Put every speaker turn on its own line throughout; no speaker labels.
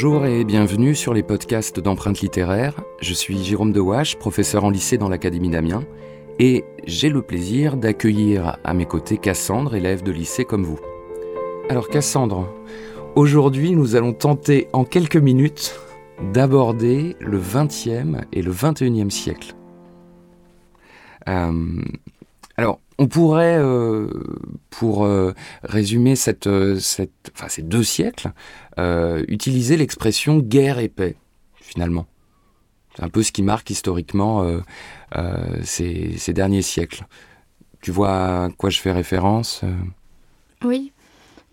Bonjour et bienvenue sur les podcasts d'empreintes littéraires. Je suis Jérôme Dewache, professeur en lycée dans l'Académie d'Amiens, et j'ai le plaisir d'accueillir à mes côtés Cassandre, élève de lycée comme vous. Alors Cassandre, aujourd'hui nous allons tenter en quelques minutes d'aborder le 20e et le 21e siècle. Euh, alors, on pourrait, euh, pour euh, résumer enfin, ces deux siècles, utiliser l'expression guerre et paix, finalement. C'est un peu ce qui marque historiquement ces, derniers siècles. Tu vois à quoi je fais référence
Oui.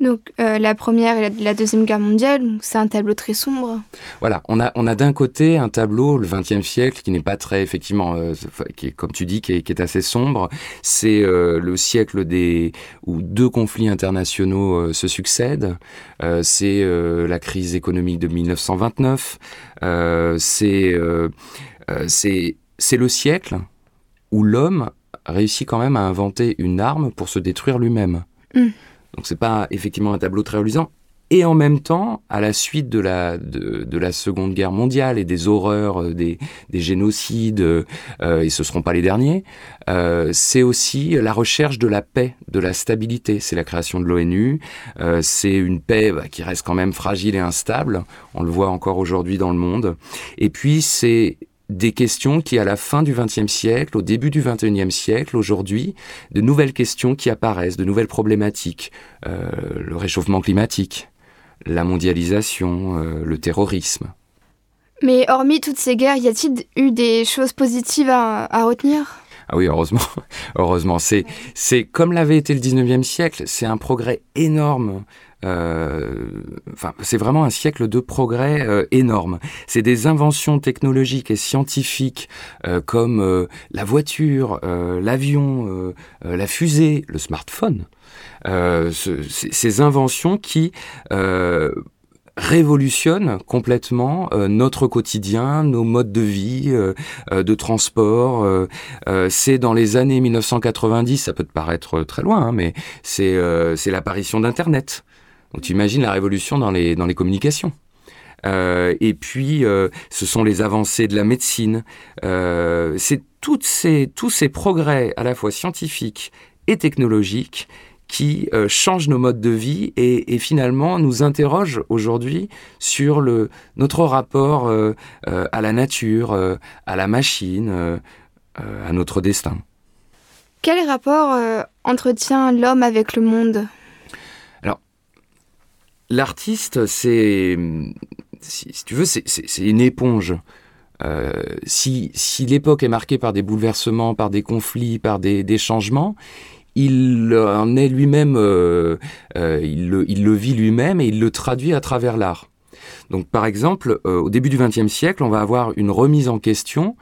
Donc euh, la première et la, deuxième guerre mondiale, c'est un tableau très sombre.
Voilà, on a, on a d'un côté un tableau, le XXe siècle, qui n'est pas très, effectivement, euh, qui est, comme tu dis, qui est, qui est assez sombre. C'est euh, le siècle des où deux conflits internationaux se succèdent. c'est la crise économique de 1929. c'est c'est c'est le siècle où l'homme réussit quand même à inventer une arme pour se détruire lui-même. Hum. Donc c'est pas effectivement un tableau très reluisant. Et en même temps, à la suite de la, de, la Seconde Guerre mondiale et des horreurs, euh, des, génocides, euh, et ce ne seront pas les derniers, euh, c'est aussi la recherche de la paix, de la stabilité. C'est la création de l'ONU, c'est une paix bah, qui reste quand même fragile et instable, on le voit encore aujourd'hui dans le monde. Et puis c'est des questions qui, à la fin du XXe siècle, au début du XXIe siècle, aujourd'hui, de nouvelles questions qui apparaissent, de nouvelles problématiques, euh, le réchauffement climatique, la mondialisation, euh, le terrorisme.
Mais hormis toutes ces guerres, y a-t-il eu des choses positives à, à retenir?
Ah oui, heureusement, heureusement. C'est, c'est comme l'avait été le 19e siècle, c'est un progrès énorme euh, enfin, c'est vraiment un siècle de progrès euh, énorme. C'est des inventions technologiques et scientifiques euh, comme la voiture, l'avion, la fusée, le smartphone. ces inventions qui révolutionnent complètement notre quotidien, nos modes de vie, de transport. c'est dans les années 1990, ça peut te paraître très loin, hein, mais c'est l'apparition d'Internet. Donc tu imagines la révolution dans les, dans les communications. Euh, et puis, euh, ce sont les avancées de la médecine. Euh, c'est ces, tous ces progrès à la fois scientifiques et technologiques qui changent nos modes de vie et, finalement nous interrogent aujourd'hui sur le, notre rapport à la nature, à la machine, à notre destin.
Quel rapport entretient l'homme avec le monde?
L'artiste, c'est, si, tu veux, c'est une éponge. Euh, si, si l'époque est marquée par des bouleversements, par des conflits, par des, des changements, il en est lui-même, euh, euh, il, le, il, le, vit lui-même et il le traduit à travers l'art. Donc, par exemple, au début du XXe siècle, on va avoir une remise en question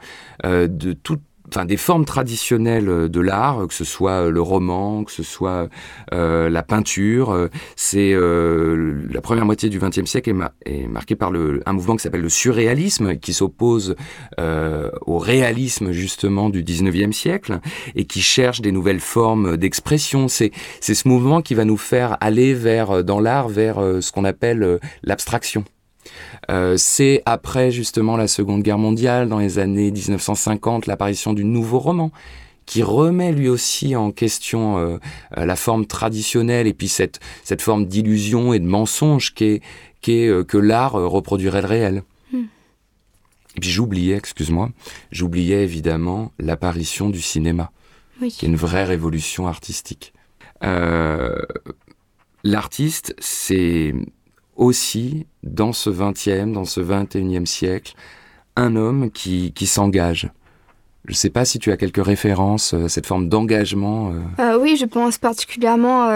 de toute enfin des formes traditionnelles euh, de l'art, que ce soit euh, le roman, que ce soit euh, la peinture. C'est la première moitié du XXe siècle est, marquée par le, un mouvement qui s'appelle le surréalisme, qui s'oppose au réalisme justement du XIXe siècle et qui cherche des nouvelles formes d'expression. C'est c'est ce mouvement qui va nous faire aller vers dans l'art vers ce qu'on appelle l'abstraction. Euh, c'est après justement la Seconde Guerre mondiale, dans les années 1950, l'apparition du nouveau roman qui remet lui aussi en question euh, euh, la forme traditionnelle et puis cette, cette forme d'illusion et de mensonge qu'est, que l'art reproduirait le réel. Hmm. Et puis j'oubliais, excuse-moi, j'oubliais évidemment l'apparition du cinéma, qui est une vraie révolution artistique. l'artiste, c'est aussi dans ce 20e, dans ce 21e siècle, un homme qui, qui s'engage. Je ne sais pas si tu as quelques références à euh, cette forme d'engagement.
Euh. Euh, oui, je pense particulièrement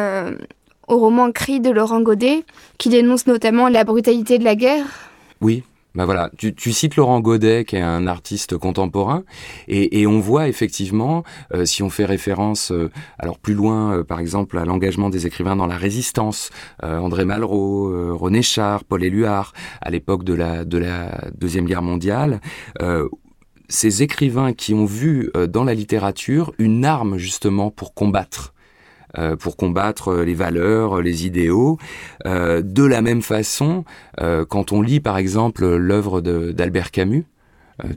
au roman Cri de Laurent Godet, qui dénonce notamment la brutalité de la guerre.
Oui, bah voilà, tu, tu, cites Laurent Godet, qui est un artiste contemporain, et, et on voit effectivement, euh, si on fait référence, euh, alors plus loin, euh, par exemple, à l'engagement des écrivains dans la résistance, André Malraux, René Char, Paul Éluard, à l'époque de la, de la Deuxième Guerre mondiale, ces écrivains qui ont vu dans la littérature une arme justement pour combattre pour combattre les valeurs, les idéaux. de la même façon, quand on lit par exemple l'œuvre d'Albert Camus,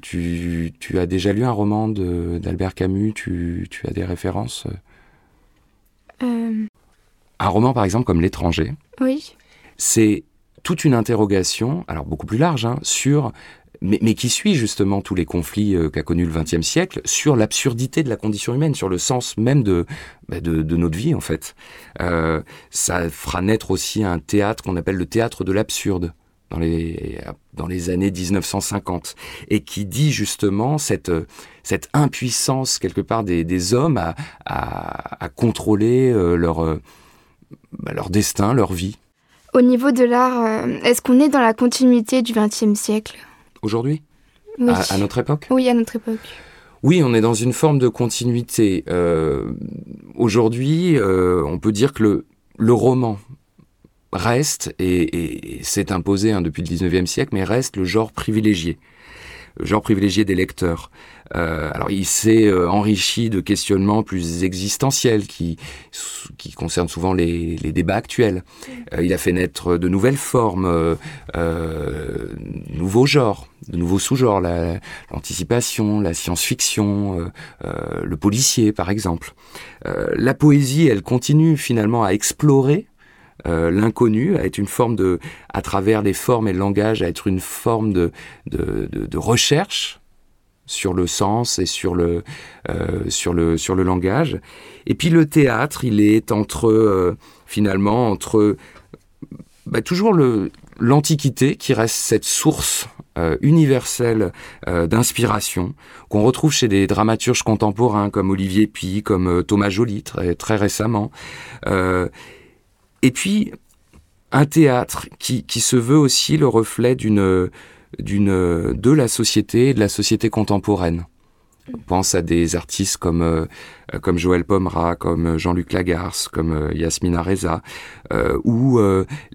tu, as déjà lu un roman d'Albert Camus tu, as des références Un roman par exemple comme L'étranger.
Oui.
C'est toute une interrogation, alors beaucoup plus large, hein, sur mais, qui suit justement tous les conflits euh, qu'a connus le XXe siècle, sur l'absurdité de la condition humaine, sur le sens même de, bah, de, notre vie en fait. Euh, ça fera naître aussi un théâtre qu'on appelle le théâtre de l'absurde dans les, dans les années 1950, et qui dit justement cette, cette impuissance quelque part des, hommes à, à, contrôler euh, leur, bah, leur destin, leur vie.
Au niveau de l'art, est-ce qu'on est dans la continuité du XXe siècle?
Aujourd'hui? À, notre époque?
Oui, à notre époque.
Oui, on est dans une forme de continuité. Euh, aujourd'hui, euh, on peut dire que le, le roman reste, et, s'est imposé hein, depuis le 19e siècle, mais reste le genre privilégié genre privilégié des lecteurs. Euh, alors il s'est euh, enrichi de questionnements plus existentiels qui, qui concernent souvent les, les débats actuels. Euh, il a fait naître de nouvelles formes, euh, euh nouveaux genres, de nouveaux sous-genres, l'anticipation, la, science-fiction, le policier par exemple. la poésie, elle continue finalement à explorer euh, l'inconnu, à être une forme de, à travers les formes et le langage, à être une forme de, de, de, recherche sur le sens et sur le, euh, sur, le, sur le langage. Et puis le théâtre, il est entre, euh, finalement, entre bah, toujours l'Antiquité qui reste cette source universelle d'inspiration qu'on retrouve chez des dramaturges contemporains comme Olivier Py, comme Thomas Joly très, très récemment. Et puis, un théâtre qui, qui se veut aussi le reflet d'une, d'une, de la société, de la société contemporaine. On pense à des artistes comme, euh, comme Joël Pomera, comme Jean-Luc Lagarce, comme euh, Yasmina Reza, euh, où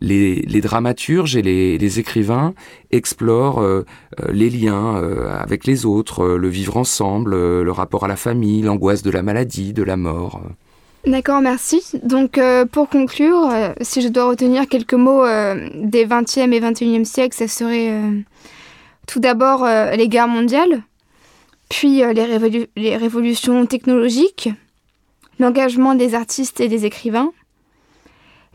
les, les, dramaturges et les, les écrivains explorent les liens avec les autres, le vivre ensemble, le rapport à la famille, l'angoisse de la maladie, de la mort.
D'accord, merci. Donc euh, pour conclure, euh, si je dois retenir quelques mots euh, des 20e et 21e siècles, ça serait tout d'abord les guerres mondiales, puis les, les, révolutions technologiques, l'engagement des artistes et des écrivains,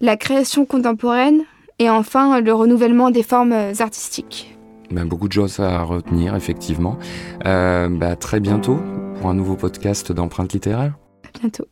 la création contemporaine et enfin le renouvellement des formes artistiques.
Ben, beaucoup de choses à retenir, effectivement. Bah, très bientôt pour un nouveau podcast d'empreintes littéraires.
À bientôt.